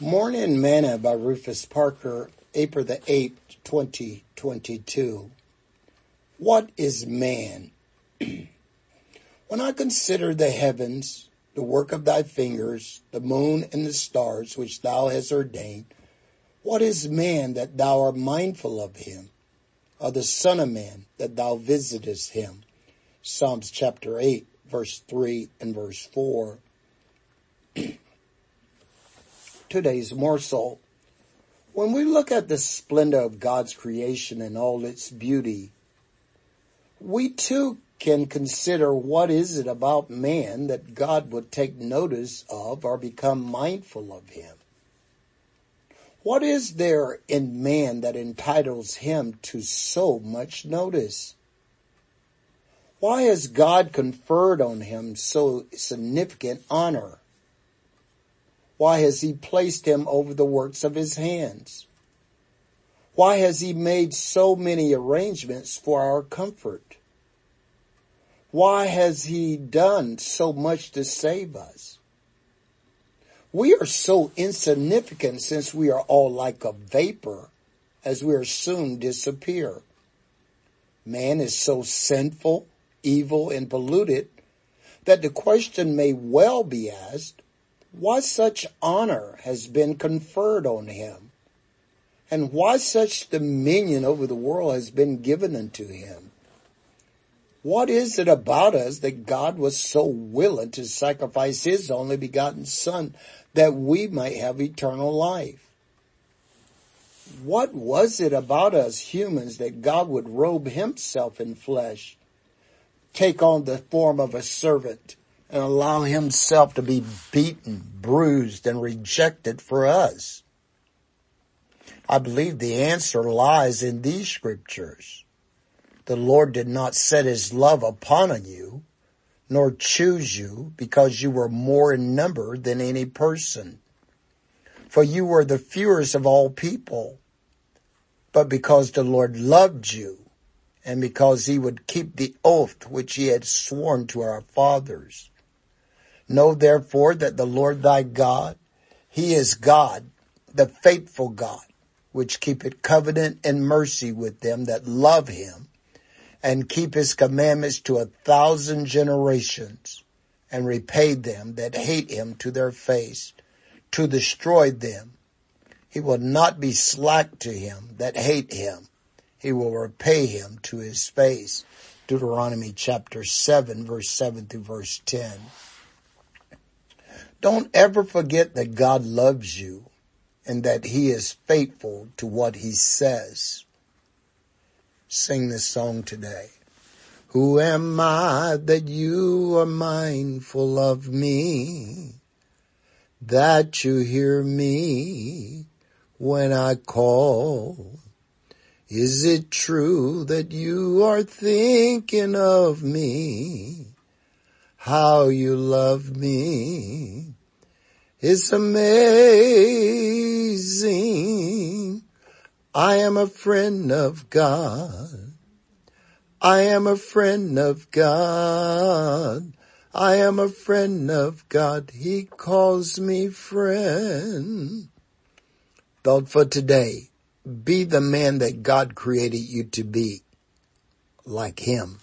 Morning Manna by Rufus Parker, April the 8th, 2022. What is man? when I consider the heavens, the work of thy fingers, the moon and the stars which thou hast ordained, what is man that thou art mindful of him, or the son of man that thou visitest him? Psalms chapter 8, verse 3 and verse 4. Today's morsel. When we look at the splendor of God's creation and all its beauty, we too can consider what is it about man that God would take notice of or become mindful of him. What is there in man that entitles him to so much notice? Why has God conferred on him so significant honor? Why has he placed him over the works of his hands? Why has he made so many arrangements for our comfort? Why has he done so much to save us? We are so insignificant since we are all like a vapor as we are soon disappear. Man is so sinful, evil, and polluted that the question may well be asked, why such honor has been conferred on him and why such dominion over the world has been given unto him. What is it about us that God was so willing to sacrifice his only begotten son that we might have eternal life? What was it about us humans that God would robe himself in flesh, take on the form of a servant, and allow himself to be beaten, bruised, and rejected for us? I believe the answer lies in these scriptures. The Lord did not set his love upon you, nor choose you because you were more in number than any person. For you were the fewest of all people, but because the Lord loved you and because he would keep the oath which he had sworn to our fathers. Know therefore that the Lord thy God, he is God, the faithful God, which keepeth covenant and mercy with them that love him and keep his commandments to a thousand generations and repay them that hate him to their face to destroy them. He will not be slack to him that hate him. He will repay him to his face. Deuteronomy chapter 7 verse 7 through verse 10. Don't ever forget that God loves you and that he is faithful to what he says. Sing this song today. Who am I that you are mindful of me? That you hear me when I call? Is it true that you are thinking of me? how you love me. It's amazing. I am a friend of God. I am a friend of God. I am a friend of God. He calls me friend. Thought for today. Be the man that God created you to be. Like him.